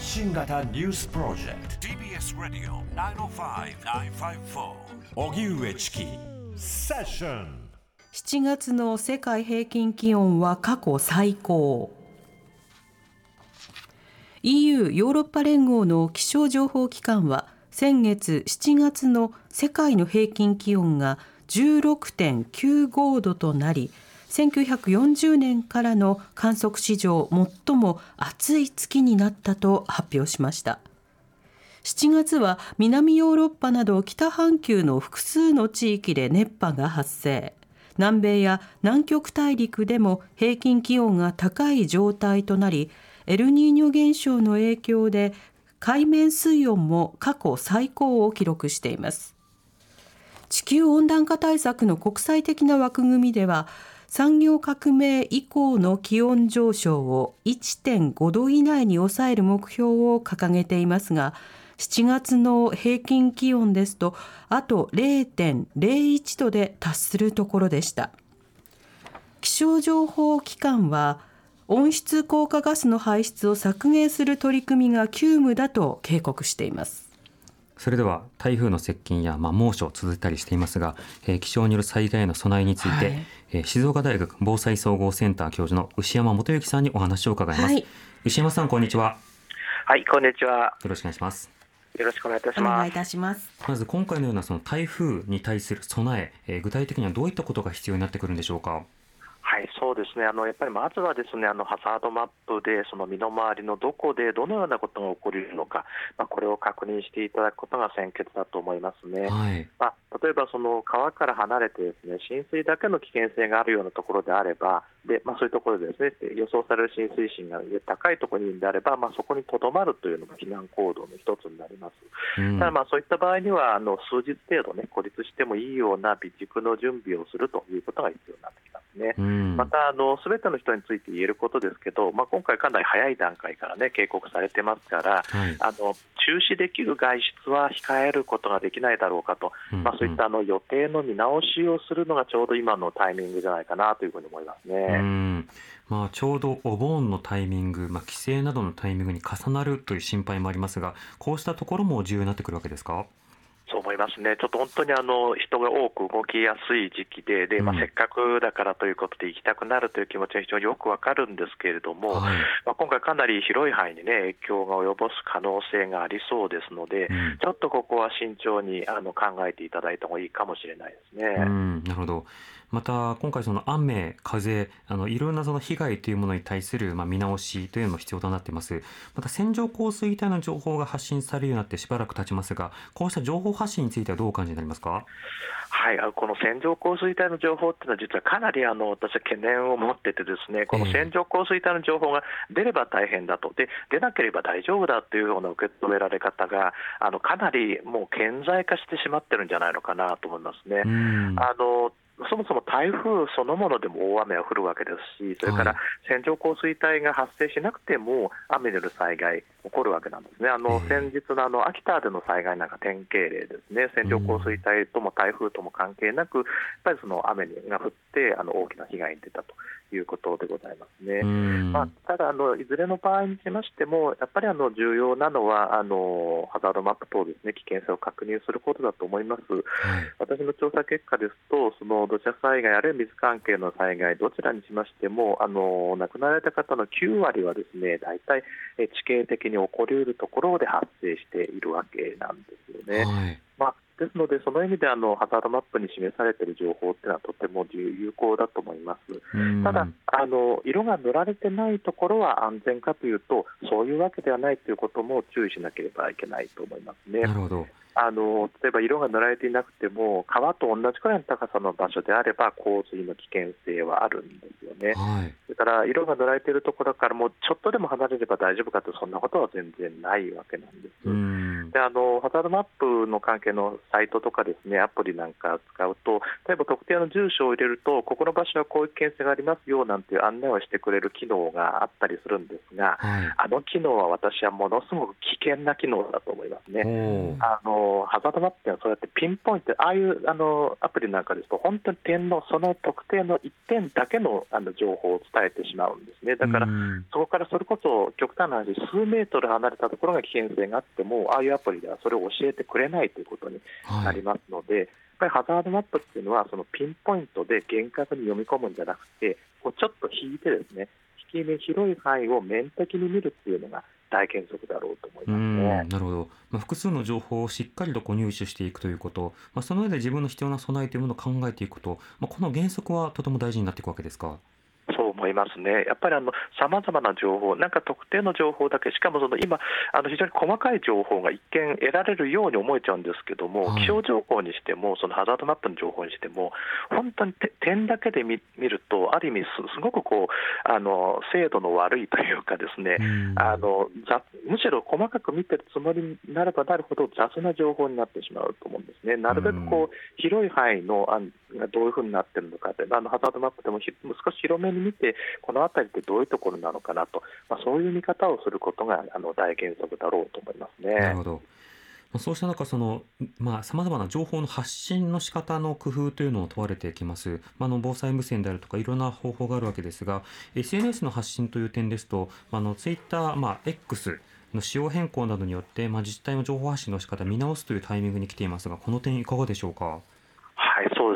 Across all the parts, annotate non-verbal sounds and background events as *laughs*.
発信型ニュースプロジェクト。TBS ラディオ905-954おぎゅうえちきセッション7月の世界平均気温は過去最高。EU ヨーロッパ連合の気象情報機関は先月7月の世界の平均気温が16.95度となり1940年からの観測史上最も暑い月になったと発表しました。7月は南ヨーロッパなど北半球の複数の地域で熱波が発生。南米や南極大陸でも平均気温が高い状態となりエルニーニョ現象の影響で海面水温も過去最高を記録しています。地球温暖化対策の国際的な枠組みでは産業革命以降の気温上昇を1.5度以内に抑える目標を掲げていますが7月の平均気温ですとあと0.01度で達するところでした。気象情報機関は温室効果ガスの排出を削減する取り組みが急務だと警告しています。それでは台風の接近や、まあ、猛暑続いたりしていますが、えー、気象による災害への備えについて、はい、えー、静岡大学防災総合センター教授の牛山元幸さんにお話を伺います、はい、牛山さんこんにちははいこんにちはよろしくお願いしますよろしくお願いいたします。お願いいたします。まず今回のようなその台風に対する備え、えー、具体的にはどういったことが必要になってくるんでしょうか？はい、そうですね。あのやっぱりまずはですね、あのハザードマップでその身の回りのどこでどのようなことが起こりるのか、まあ、これを確認していただくことが先決だと思いますね。はい、まあ、例えばその川から離れてですね、浸水だけの危険性があるようなところであれば、でまあ、そういうところでですね予想される浸水深が高いところにいるんであれば、まあ、そこにとどまるというのが避難行動の一つになります。うん、ただまあそういった場合にはあの数日程度ね孤立してもいいような備蓄の準備をするということが必要になってきますね。うん、またあのすべての人について言えることですけど、まあ、今回かなり早い段階からね警告されてますから、はい、あの中止できる外出は控えることができないだろうかと、うんうん、まあ、そういったあの予定の見直しをするのがちょうど今のタイミングじゃないかなというふうに思いますね。うんまあ、ちょうどお盆のタイミング、まあ、帰省などのタイミングに重なるという心配もありますが、こうしたところも重要になってくるわけですか？そう思いますね、ちょっと本当にあの人が多く動きやすい時期で、でまあ、せっかくだからということで行きたくなるという気持ちは非常によくわかるんですけれども、はい、まあ、今回、かなり広い範囲に、ね、影響が及ぼす可能性がありそうですので、うん、ちょっとここは慎重にあの考えていただいた方がいいかもしれないですね。うんなるほどまた今回その雨風あのいろんなその被害というものに対するまあ見直しというのも必要となっています。また線状降水帯の情報が発信されるようになってしばらく経ちますがこうした情報発信についてはどうお感じになりますか？はい、この線状降水帯の情報っていうのは、実はかなりあの私は懸念を持ってて、ですねこの線状降水帯の情報が出れば大変だと、で出なければ大丈夫だというような受け止められ方が、あのかなりもう顕在化してしまってるんじゃないのかなと思いますね。あのそもそも台風そのものでも大雨は降るわけですし、それから線状降水帯が発生しなくても、雨による災害、起こるわけなんですね、あの先日のあの秋田での災害なんか典型例ですね、線状降水帯とも台風とも関係なく、やっぱりその雨が降って、あの大きな被害に出たということでございますね。まあ、ただあの、いずれの場合にしましても、やっぱりあの重要なのはあの、ハザードマップ等ですね、危険性を確認することだと思います。はい、私の調査結果ですと、その土砂災害、あるいは水関係の災害、どちらにしましても、あの亡くなられた方の9割はですね、大体地形的に起こりうるところで発生しているわけなんですよね。はいまあですので、その意味であのハザードマップに示されている情報っていうのはとても有効だと思います。ただあの、色が塗られてないところは安全かというと、そういうわけではないということも注意しなければいけないと思いますね。なるほどあの例えば色が塗られていなくても川と同じくらいの高さの場所であれば洪水の危険性はあるんですよね、はい、それから色が塗られているところからもうちょっとでも離れれば大丈夫かとそんなことは全然ないわけなんです。であのハザードマップの関係けのサイトとかですねアプリなんか使うと例えば特定の住所を入れるとここの場所はこういう危険性がありますよなんていう案内をしてくれる機能があったりするんですが、はい。あの機能は私はものすごく危険な機能だと思いますね。あのハザードマップってそうやってピンポイント、ああいうあのアプリなんかですと、本当に点のその特定の一点だけのあの情報を伝えてしまうんですね。だから、うんそこからそれこそ極端な話、数メートル離れたところが危険性があっても、ああいうアプリではそれを教えてくれないということになはい。りますので、やっぱりハザードマップっていうのは、そのピンポイントで厳格に読み込むんじゃなくて、こうちょっと引いてですね、引き目広い範囲を面的に見るっていうのが大原則だろうと思いうますんね。なるほど、まあ、複数の情報をしっかりとこう入手していくということ、まあ、その上で自分の必要な備えというものを考えていくこと、まあ、この原則はとても大事になっていくわけですか？思いますね、やっぱりさまざまな情報、なんか特定の情報だけ、しかもその今、あの非常に細かい情報が一見得られるように思えちゃうんですけども、はい。気象情報にしても、そのハザードマップの情報にしても、本当にて点だけで見見ると、ある意味す、すごくこうあの精度の悪いというか、ですね、うん。あの雑むしろ細かく見てるつもりになればなるほど雑な情報になってしまうと思うんですね。なるべくこう、広い範囲のあんがどういうふうになってるのかって、あのハザードマップでもひ少し広めに見て、でこの辺りってどういうところなのかなと、まあ、そういう見方をすることがあの大原則だろうと思いますねなるほ。ど。そうした中、その、まあ、様々な情報の発信の仕方の工夫というのを問われてきます。まあ、の、防災無線であるとか、いろんな方法があるわけですが、SNS の発信という点ですと、まああの、ツイッター、まあ、X の仕様変更などによって、まあ、自治体の情報発信の仕方を見直すというタイミングに来ていますが、この点いかがでしょうか？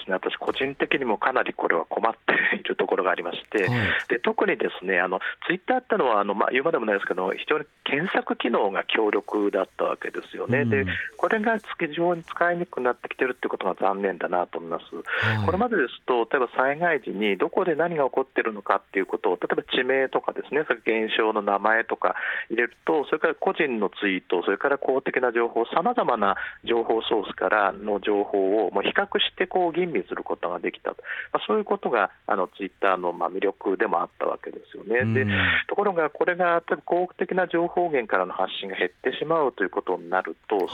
ですね、私、個人的にもかなりこれは困っている *laughs* ところがありまして、はい。で特にですねあのツイッターってのはあの、まあ、言うまでもないですけど、非常に検索機能が強力だったわけですよね、でうんこれが非常に使いにくくなってきてるってことが残念だなと思います。はいこれまでですと、例えば災害時にどこで何が起こっているのかっていうことを、例えば地名とかですね、それ現象の名前とか入れると、それから個人のツイート、それから公的な情報、さまざまな情報ソースからの情報をもう比較してこう吟味することができたと、まあ、そういうことがあのツイッターのまあ魅力でもあったわけですよね。でうん。ところが、これが広告的な情報源からの発信が減ってしまうということになると、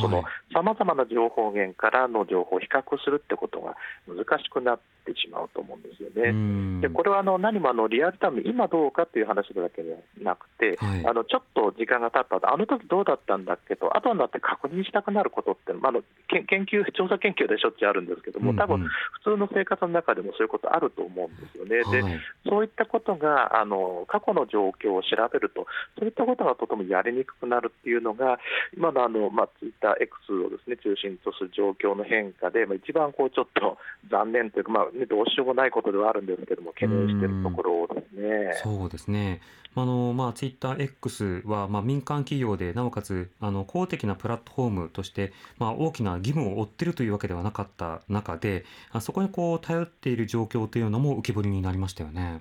さまざまな情報源からの情報を比較するってことが難しくなってしまうと思うんですよね。うんでこれはあの何もあのリアルタイム、今どうかという話だけではなくて、はいあのちょっと時間が経った後、あの時どうだったんだっけと、後になって確認したくなることって、まあ、あの研研究、調査研究でしょっちゅうあるんですけども、多分普通の生活の中でもそういうことあると思うんですよね。ではいそういったことがあの過去の状況を調べると、そういったことがとてもやりにくくなるっていうのが、今のあの、まあ、ツイッター X をです、ね、中心とする状況の変化で、まあ、一番こうちょっと残念というか、まあね、どうしようもないことではあるんですけども、懸念しているところですね。そうですね。あのまあツイッター X はまあ民間企業でなおかつあの公的なプラットフォームとしてまあ大きな義務を負っているというわけではなかった中で、あそこにこう頼っている状況というのも浮き彫りになりましたよね。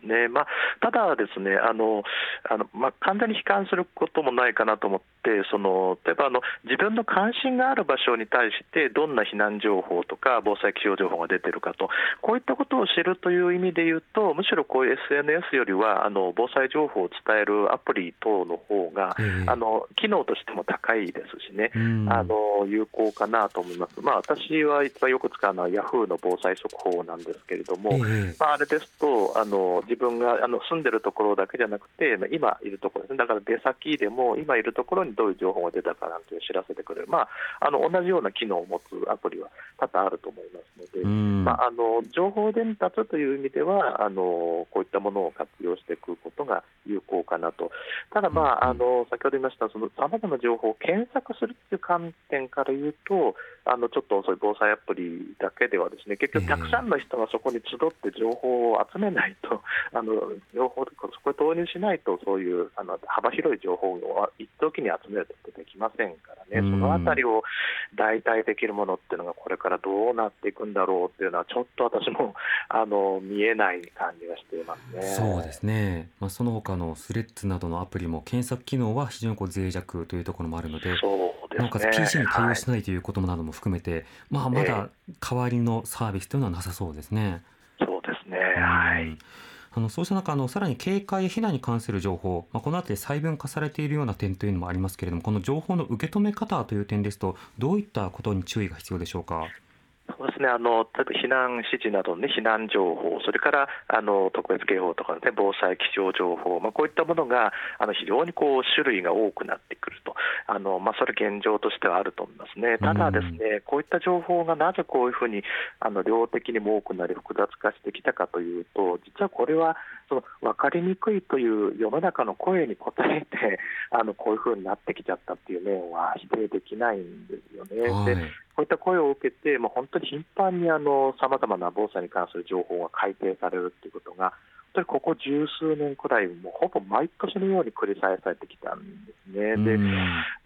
ですね、まあ、ただですね、あのあのまあ、完全に悲観することもないかなと思って、その例えばあの自分の関心がある場所に対して、どんな避難情報とか防災気象情報が出てるかと、こういったことを知るという意味で言うと、むしろこういう SNS よりは、あの防災情報を伝えるアプリ等の方が、ええ。あの機能としても高いですしね。うん。あの有効かなと思います、まあ、私は一番よく使うのは Yahoo の防災速報なんですけれども、ええ。まあ、あれですと、あの自分があの住んでるところだけじゃなくて、まあ今いるところですね、だから出先でも、今いるところにどういう情報が出たかなんていう知らせてくれる、まあ、あの同じような機能を持つアプリは多々あると思いますので。うん。まあ、あの情報伝達という意味ではあの、こういったものを活用していくことが有効かなと、ただ、まあ、あの先ほど言いました、さまざまな情報を検索するという観点から言うと、あのちょっとそういう防災アプリだけでは、ですね結局、たくさんの人がそこに集って情報を集めないと、あの情報そこに投入しないと、そういうあの幅広い情報を一時に集めることできませんからね、うんそのあたりを代替できるものっていうのが、これからどうなっていくんだろうっていうのは、ちょっと私も *laughs* あの見えない感じがしていますね。そうですね。まあその他のスレッズなどのアプリも検索機能は非常にこう脆弱というところもあるので。なおかつ PC に対応しはいないということなども含めて、まあまだ代わりのサービスというのはなさそうですね。そうですね、はいうんあのそうした中あのさらに警戒避難に関する情報、まあ、この辺り細分化されているような点というのもありますけれどもこの情報の受け止め方という点ですとどういったことに注意が必要でしょうか？そうですね。あの例えば避難指示などの、ね、避難情報、それからあの特別警報とか、ね、防災気象情報、まあ、こういったものがあの非常にこう種類が多くなってくると、あのまあ、それ現状としてはあると思いますね。ただ、ですね、こういった情報がなぜこういうふうにあの量的にも多くなり、複雑化してきたかというと、実はこれはその分かりにくいという世の中の声に応えて、*laughs* あのこういうふうになってきちゃったっていう面は否定できないんですよね。はい、でこういった声を受けて、もう本当に頻繁にさまざまな防災に関する情報が改定されるということが、本当にここ十数年くらい、もうほぼ毎年のように繰り返されてきたんですね。で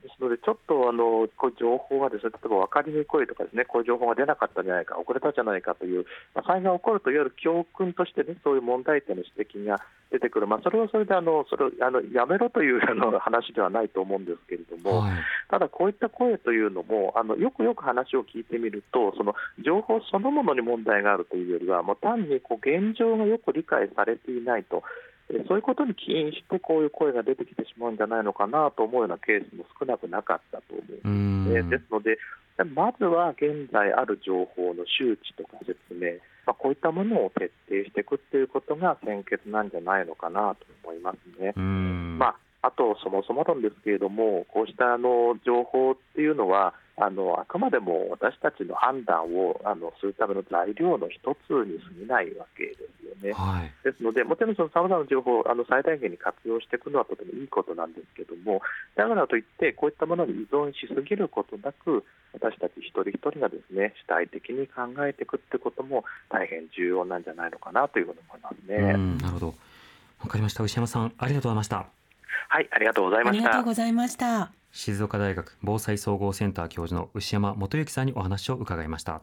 ですので、ちょっとあのこう情報がですね、例えば分かりにくいとかですね、こういう情報が出なかったんじゃないか、遅れたんじゃないかという、まあ、災害が起こるといわゆる教訓としてね、そういう問題点の指摘が出てくる、まあ、それはそれであのそれをあのやめろというあの話ではないと思うんですけれども、はい、ただ、こういった声というのもあのよくよく話を聞いてみると、その情報そのものに問題があるというよりは、もう単にこう現状がよく理解されていないと。そういうことに起因してこういう声が出てきてしまうんじゃないのかなと思うようなケースも少なくなかったと思う。ん。です、ね、ですので、まずは現在ある情報の周知とか説明、まあ、こういったものを徹底していくということが先決なんじゃないのかなと思いますね。まああと、そもそもなんですけれども、こうしたあの情報っていうのは、あのあくまでも私たちの判断をあのするための材料の一つに過ぎないわけですよね。はい、ですので、もちろんさまざまな情報をあの最大限に活用していくのはとてもいいことなんですけども、だからといって、こういったものに依存しすぎることなく、私たち一人一人がですね主体的に考えていくってことも大変重要なんじゃないのかなというふうに思いますね。なるほど。わかりました。牛山さん、ありがとうございました。はい、ありがとうございました。ありがとうございました。静岡大学防災総合センター教授の牛山元幸さんにお話を伺いました。